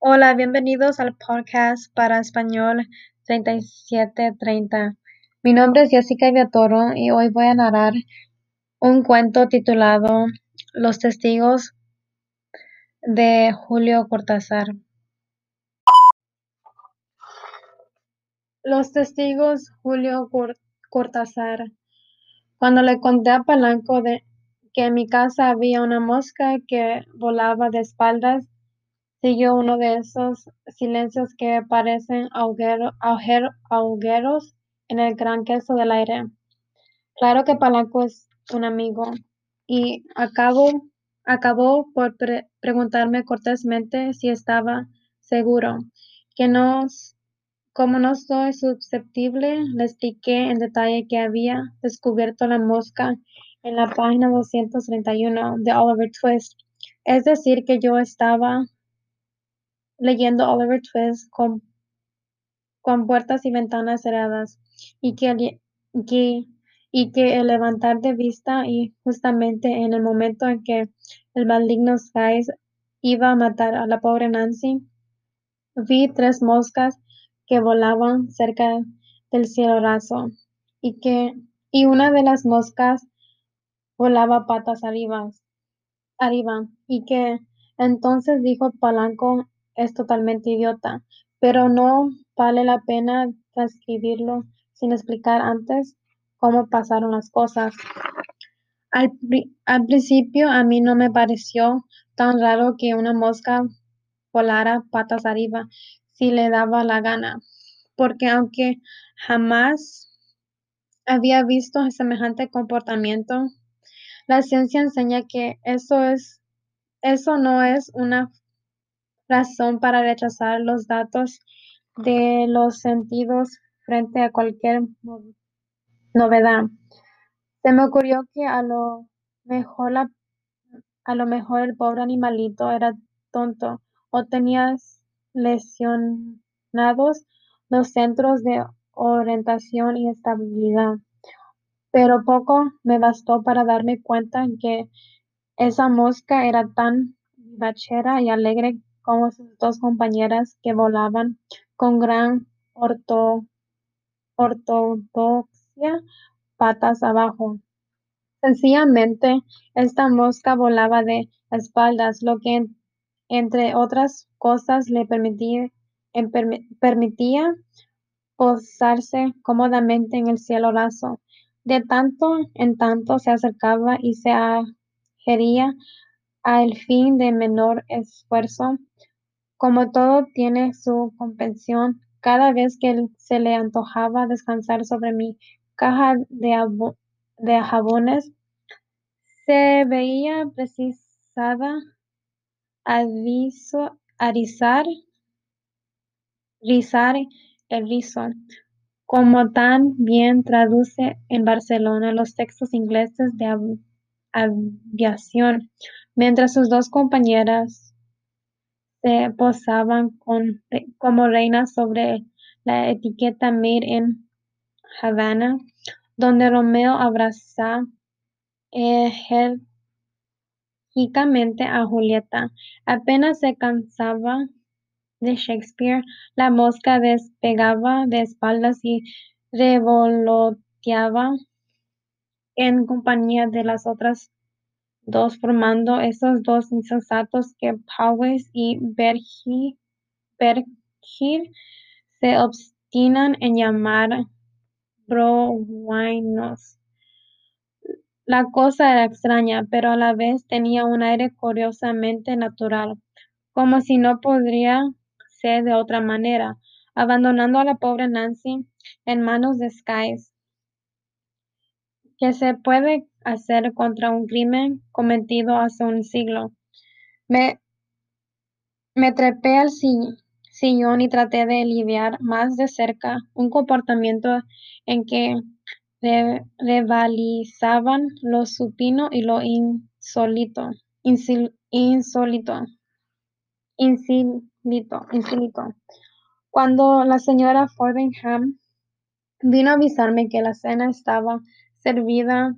Hola, bienvenidos al podcast para español 3730. Mi nombre es Jessica Viatoro y hoy voy a narrar un cuento titulado Los testigos de Julio Cortázar. Los testigos Julio Cortázar. Cuando le conté a Palanco de que en mi casa había una mosca que volaba de espaldas, Siguió uno de esos silencios que parecen agujeros en el gran queso del aire. Claro que Palanco es un amigo, y acabó, acabó por preguntarme cortésmente si estaba seguro, que no, como no soy susceptible, le expliqué en detalle que había descubierto la mosca en la página 231 de Oliver Twist, es decir, que yo estaba leyendo Oliver Twist con, con puertas y ventanas cerradas, y que, y que el levantar de vista y justamente en el momento en que el maligno Skies iba a matar a la pobre Nancy, vi tres moscas que volaban cerca del cielo raso y que y una de las moscas volaba patas arriba, arriba y que entonces dijo Palanco es totalmente idiota, pero no vale la pena transcribirlo sin explicar antes cómo pasaron las cosas. Al, principio a mí no me pareció tan raro que una mosca volara patas arriba si le daba la gana, porque aunque jamás había visto semejante comportamiento, la ciencia enseña que eso es eso no es una razón para rechazar los datos de los sentidos frente a cualquier novedad. Se me ocurrió que a lo mejor el pobre animalito era tonto o tenía lesionados los centros de orientación y estabilidad. Pero poco me bastó para darme cuenta que esa mosca era tan bachera y alegre como sus dos compañeras que volaban con gran ortodoxia patas abajo. Sencillamente, esta mosca volaba de espaldas, lo que entre otras cosas le permitía, permitía posarse cómodamente en el cielo raso. De tanto en tanto se acercaba y se adhería al fin de menor esfuerzo. Como todo tiene su compensación, cada vez que se le antojaba descansar sobre mi caja de, jabones, se veía precisada a rizar, rizar el rizo, como tan bien traduce en Barcelona los textos ingleses de aviación, mientras sus dos compañeras se posaban como reinas sobre la etiqueta Made in Havana, donde Romeo abraza enérgicamente a Julieta. Apenas se cansaba de Shakespeare, la mosca despegaba de espaldas y revoloteaba en compañía de las otras dos formando esos dos insensatos que Powys y Bergil se obstinan en llamar broguinos. La cosa era extraña, pero a la vez tenía un aire curiosamente natural, como si no podría ser de otra manera, abandonando a la pobre Nancy en manos de Skies. que se puede hacer contra un crimen cometido hace un siglo. Me, me trepé al sillón y traté de aliviar más de cerca un comportamiento en que rivalizaban lo supino y lo insólito. insólito. Insólito. Insólito. Cuando la señora Fordingham vino a avisarme que la cena estaba servida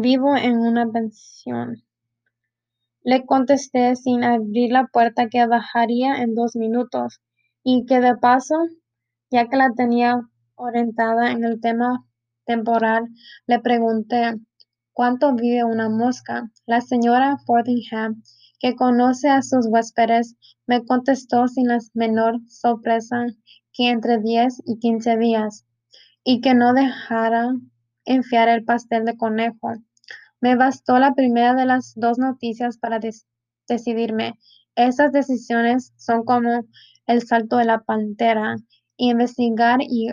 Vivo en una pensión. Le contesté sin abrir la puerta que bajaría en dos minutos y que de paso, ya que la tenía orientada en el tema temporal, le pregunté cuánto vive una mosca. La señora Fortingham, que conoce a sus huéspedes, me contestó sin la menor sorpresa que entre diez y quince días, y que no dejara enfriar el pastel de conejo. Me bastó la primera de las dos noticias para decidirme. Esas decisiones son como el salto de la pantera, investigar y,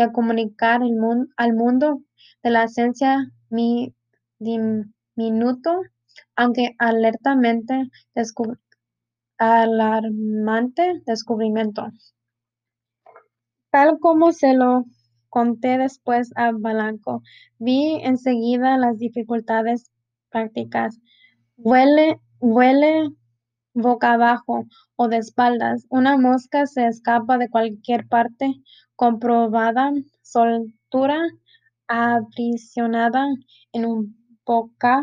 a comunicar al mundo de la esencia mi diminuto, aunque alertamente alarmante descubrimiento. Tal como se lo conté después a Balanco, vi enseguida las dificultades prácticas. Huele, huele boca abajo o de espaldas. Una mosca se escapa de cualquier parte comprobada, soltura, aprisionada en un boca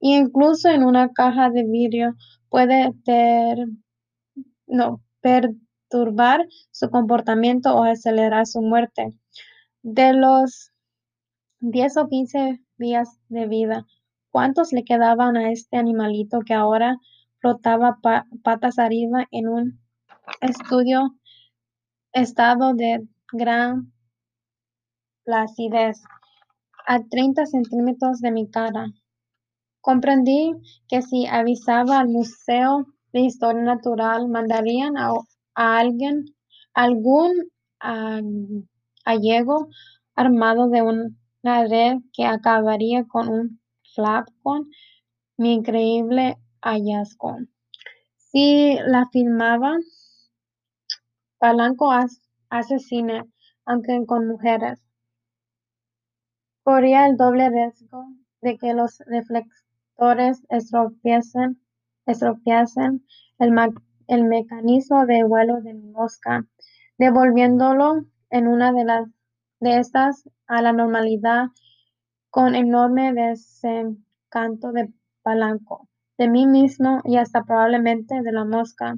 incluso en una caja de vidrio puede no, perturbar su comportamiento o acelerar su muerte. De los 10 o 15 días de vida, ¿cuántos le quedaban a este animalito que ahora flotaba patas arriba en un estudio estado de gran placidez a 30 centímetros de mi cara? Comprendí que si avisaba al Museo de Historia Natural, mandarían a alguien, algún gallego armado de una red que acabaría con un con mi increíble hallazgo. Si la filmaba, Palanco hace cine, aunque con mujeres. Corría el doble riesgo de que los reflectores estropeasen, el, el mecanismo de vuelo de mi mosca, devolviéndolo en una de las de estas a la normalidad con enorme desencanto de Palanco, de mí mismo y hasta probablemente de la mosca.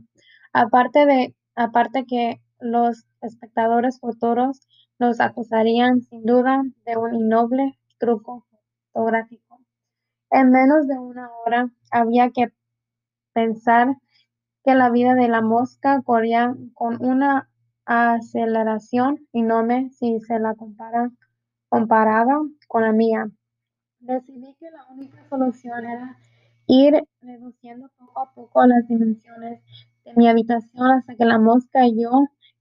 Aparte de aparte que los espectadores futuros nos acusarían sin duda de un innoble truco fotográfico. En menos de una hora había que pensar que la vida de la mosca corría con una aceleración enorme si se la compara, comparaba con la mía. Decidí que la única solución era ir reduciendo poco a poco las dimensiones de mi habitación hasta que la mosca y yo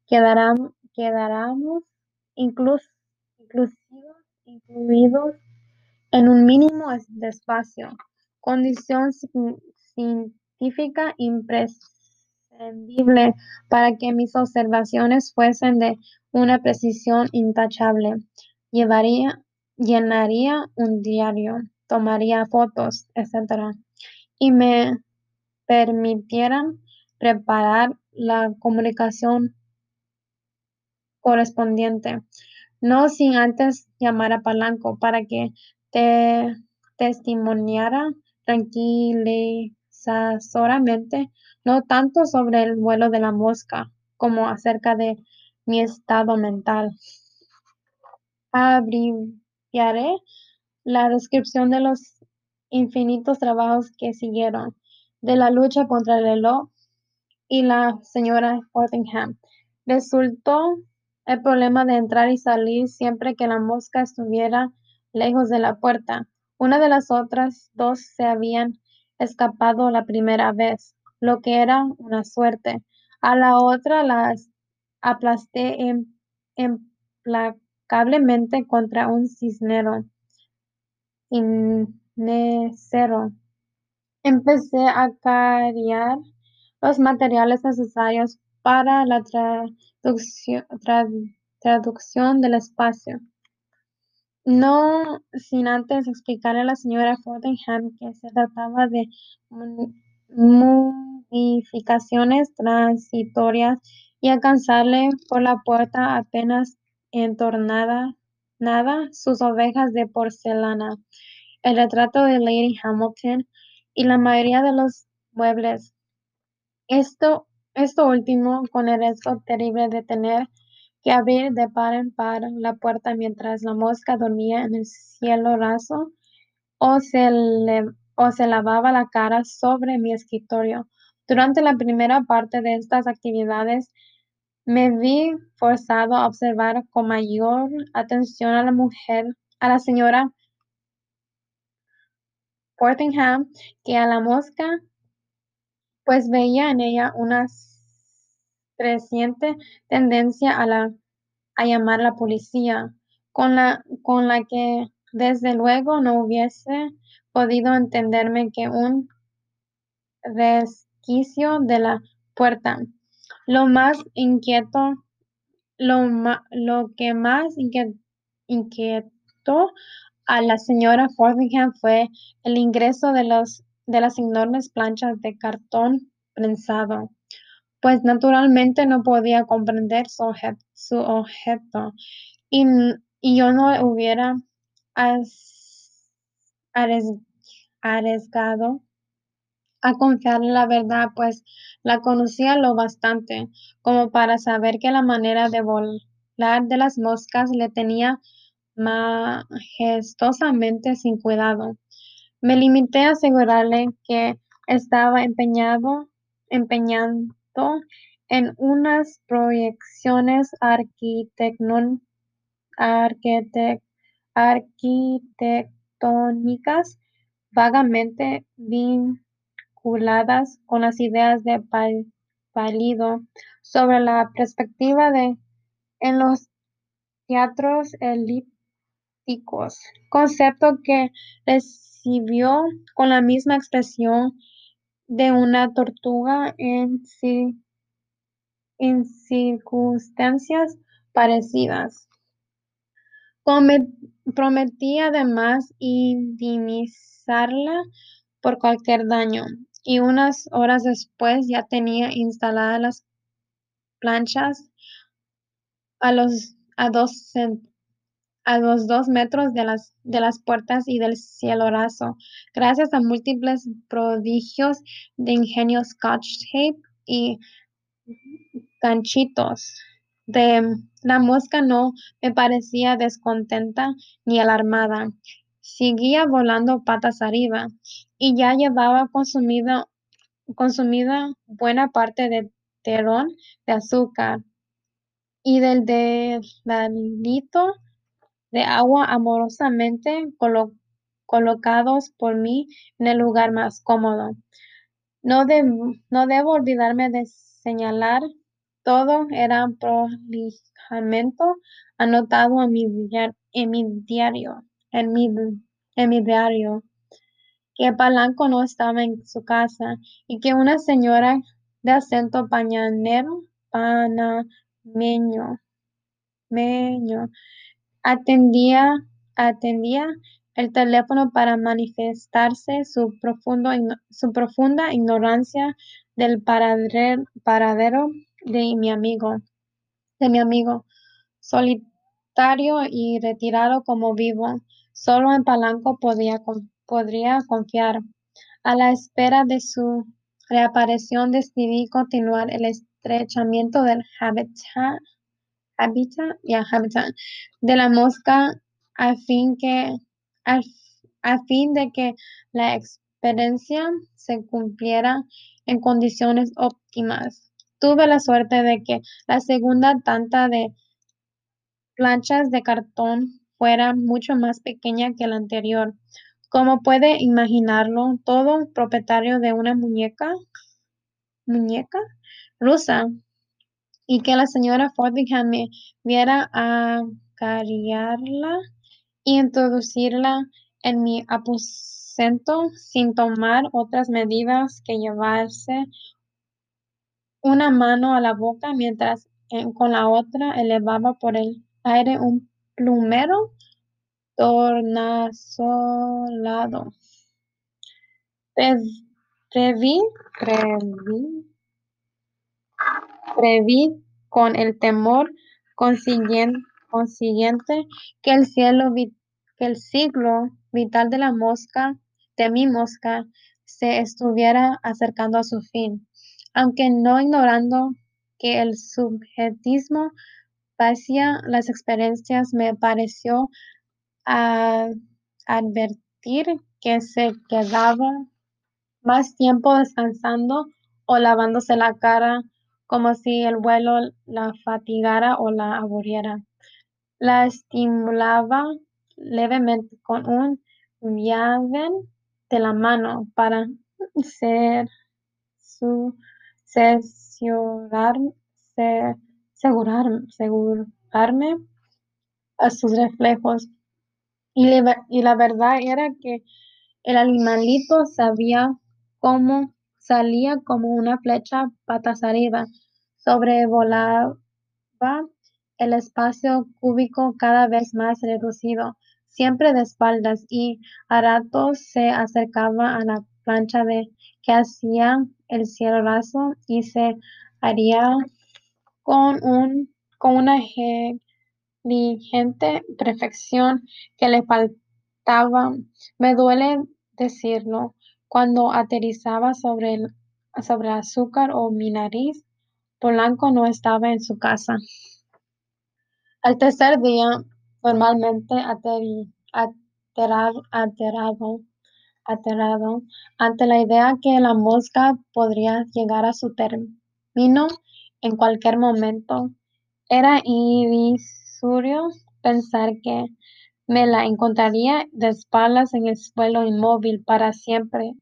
quedáramos, quedáramos incluso, incluidos en un mínimo de espacio, condición científica para que mis observaciones fuesen de una precisión intachable. Llevaría, llenaría un diario, tomaría fotos, etc. Y me permitieran preparar la comunicación correspondiente, no sin antes llamar a Palanco para que te testimoniara no tanto sobre el vuelo de la mosca, como acerca de mi estado mental. Abreviaré la descripción de los infinitos trabajos que siguieron, de la lucha contra el reloj y la señora Fortingham. Resultó el problema de entrar y salir siempre que la mosca estuviera lejos de la puerta. Una de las otras dos se habían escapado la primera vez, lo que era una suerte. A la otra la aplasté implacablemente contra un cisnero inecero. Empecé a cariar los materiales necesarios para la traducción del espacio. No sin antes explicarle a la señora Fortingham que se trataba de modificaciones transitorias y alcanzarle por la puerta apenas entornada nada sus ovejas de porcelana. El retrato de Lady Hamilton y la mayoría de los muebles. Esto, esto último con el riesgo terrible de tener que abrir de par en par la puerta mientras la mosca dormía en el cielo raso o se, o se lavaba la cara sobre mi escritorio. Durante la primera parte de estas actividades, me vi forzado a observar con mayor atención a la mujer, a la señora Portingham, que a la mosca, pues veía en ella una creciente tendencia a, la, a llamar la policía, con la, que desde luego no hubiese podido entenderme que un resquicio de la puerta. Lo más inquieto, lo, que más inquietó a la señora Fortingham fue el ingreso de, los, de las enormes planchas de cartón prensado, pues naturalmente no podía comprender su, objeto y, yo no hubiera arriesgado a confiarle la verdad, pues la conocía lo bastante como para saber que la manera de volar de las moscas le tenía majestuosamente sin cuidado. Me limité a asegurarle que estaba empeñado, empeñando en unas proyecciones arquitectónicas vagamente vinculadas con las ideas de Pálido sobre la perspectiva de en los teatros elípticos, concepto que recibió con la misma expresión de una tortuga en, en circunstancias parecidas. Prometí además indemnizarla por cualquier daño, y unas horas después ya tenía instaladas las planchas a los, a dos, a los dos metros de las, de las puertas y del cielo raso, gracias a múltiples prodigios de ingenio scotch tape y ganchitos. De la mosca no me parecía descontenta ni alarmada. Seguía volando patas arriba y ya llevaba consumida, consumida buena parte del terrón de azúcar y del dedalito de agua amorosamente colocados por mí en el lugar más cómodo. No, no debo olvidarme de señalar, todo era prolijamente anotado en mi, en mi diario, en mi, en mi diario, que Palanco no estaba en su casa y que una señora de acento pañanero, panameño, meño, atendía, atendía el teléfono para manifestarse su, profundo, su profunda ignorancia del paradero de mi amigo, de mi amigo, solitario y retirado como vivo. Solo en Palanco podía, podría confiar. A la espera de su reaparición decidí continuar el estrechamiento del hábitat hábitat y habitat de la mosca a fin que fin de que la experiencia se cumpliera en condiciones óptimas. Tuve la suerte de que la segunda tanta de planchas de cartón fuera mucho más pequeña que la anterior. Como puede imaginarlo, todo propietario de una muñeca, muñeca rusa y que la señora Fordingham me viera acariciarla y introducirla en mi aposento sin tomar otras medidas que llevarse una mano a la boca mientras con la otra elevaba por el aire un plumero tornasolado. Preví, preví Con el temor consiguiente que el cielo que el siglo vital de la mosca, de mi mosca, se estuviera acercando a su fin, aunque no ignorando que el subjetismo vacía las experiencias me pareció advertir que se quedaba más tiempo descansando o lavándose la cara como si el vuelo la fatigara o la aburriera. La estimulaba levemente con un viaje de la mano para ser su asegurarme a sus reflejos. Y, y la verdad era que el animalito sabía cómo salía como una flecha patas arriba, sobrevolaba el espacio cúbico cada vez más reducido, siempre de espaldas, y a ratos se acercaba a la plancha de que hacía el cielo raso y se haría con un con una inteligente perfección que le faltaba. Me duele decirlo, cuando aterrizaba sobre el sobre azúcar o mi nariz, Polanco no estaba en su casa. Al tercer día, normalmente aterrado, ante la idea que la mosca podría llegar a su término en cualquier momento, era irrisorio pensar que me la encontraría de espaldas en el suelo inmóvil para siempre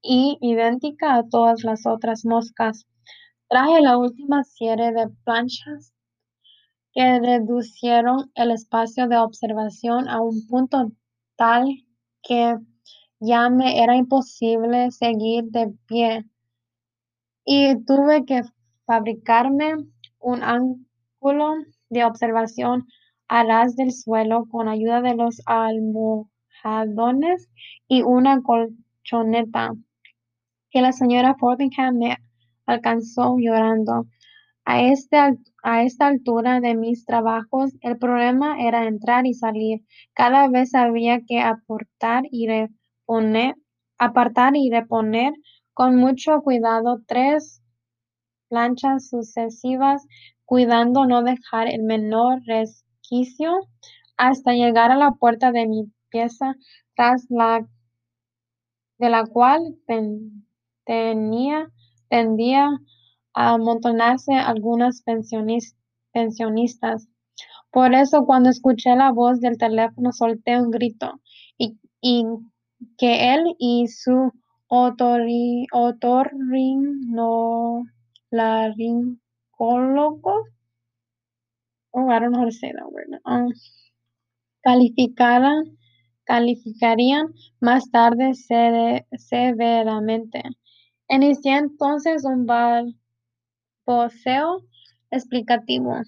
y idéntica a todas las otras moscas. Traje la última serie de planchas que reducieron el espacio de observación a un punto tal que ya me era imposible seguir de pie. Y tuve que fabricarme un ángulo de observación a ras del suelo con ayuda de los almohadones y una colchoneta que la señora Forbingham me alcanzó llorando. A, este, a esta altura de mis trabajos, el problema era entrar y salir. Cada vez había que aportar y reponer, apartar y reponer con mucho cuidado tres planchas sucesivas, cuidando no dejar el menor resquicio hasta llegar a la puerta de mi pieza, tras la de la cual tenía, tendía a amontonarse algunas pensionistas. Por eso, cuando escuché la voz del teléfono, solté un grito y, que él y su otorrinolaringólogo, oh, um, calificaran, calificarían más tarde severamente. Inicié entonces un balbuceo explicativo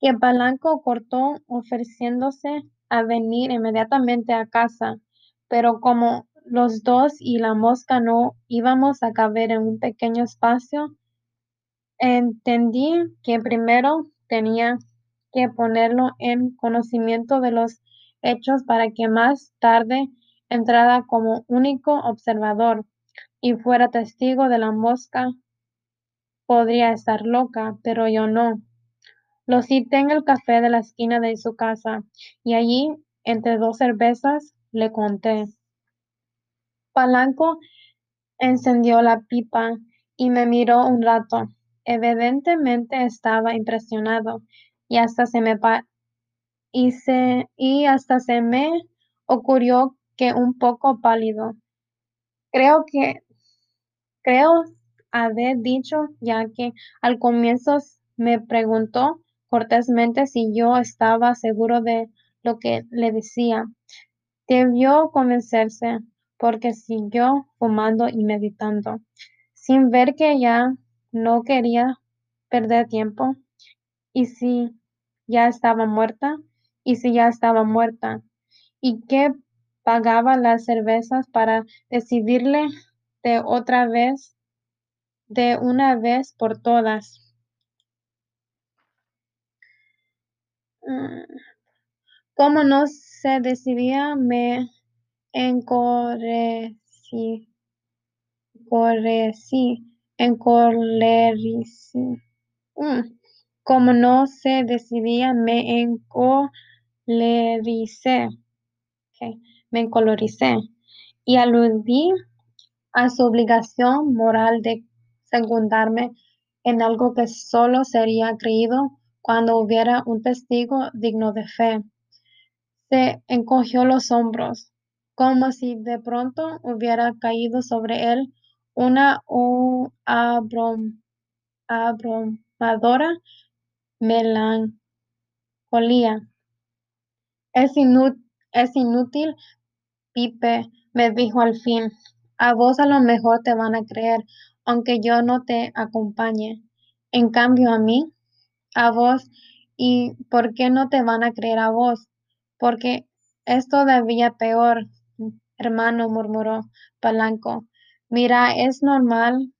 que Palanco cortó ofreciéndose a venir inmediatamente a casa, pero como los dos y la mosca no íbamos a caber en un pequeño espacio, entendí que primero tenía que ponerlo en conocimiento de los hechos para que más tarde entrara como único observador y fuera testigo de la mosca. Podría estar loca, pero yo no. Lo cité en el café de la esquina de su casa y allí, entre dos cervezas, le conté. Palanco encendió la pipa y me miró un rato. Evidentemente estaba impresionado y hasta se me y, hasta se me ocurrió que un poco pálido. Creo que creo haber dicho ya que al comienzo me preguntó cortésmente si yo estaba seguro de lo que le decía. Debió convencerse porque siguió fumando y meditando, sin ver que ya no quería perder tiempo. ¿Y si ya estaba muerta? ¿Y si ya estaba muerta? ¿Y qué pagaba las cervezas para decidirle de otra vez, de una vez por todas? Mm, como no se decidía, me encorreció encolerecí. Mm, como no se decidía, me encolericé. Me encolericé y aludí a su obligación moral de secundarme en algo que solo sería creído cuando hubiera un testigo digno de fe. Se encogió los hombros, como si de pronto hubiera caído sobre él una abrumadora melancolía. Es, es inútil, Pipe, me dijo al fin. A vos a lo mejor te van a creer, aunque yo no te acompañe. En cambio a mí, a vos, ¿y por qué no te van a creer a vos? Porque es todavía peor, hermano, murmuró Palanco. Mira, es normal,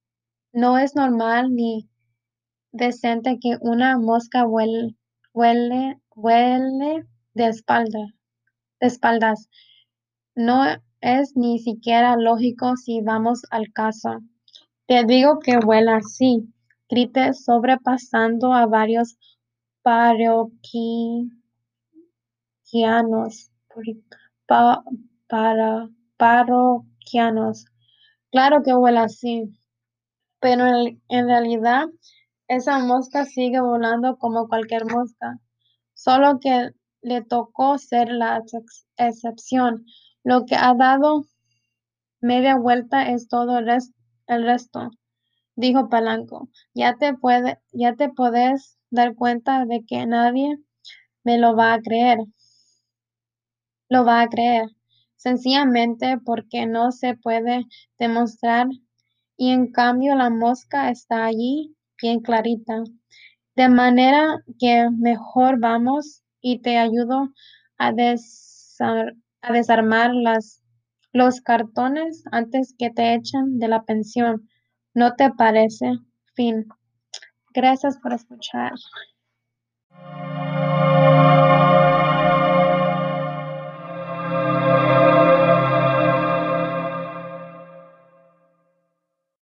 no es normal ni decente que una mosca huele, huele, huele de espalda, de espaldas. No es ni siquiera lógico si vamos al caso. Te digo que huele así, grité sobrepasando a varios parroquianos. para, parroquianos. Claro que huele así, pero en, realidad esa mosca sigue volando como cualquier mosca, solo que le tocó ser la excepción. Lo que ha dado media vuelta es todo el, resto, dijo Palanco. Ya te puede, ya te puedes dar cuenta de que nadie me lo va a creer. Lo va a creer sencillamente porque no se puede demostrar y en cambio la mosca está allí bien clarita. De manera que mejor vamos y te ayudo a, desarmar las, los cartones antes que te echen de la pensión. ¿No te parece? Fin. Gracias por escuchar.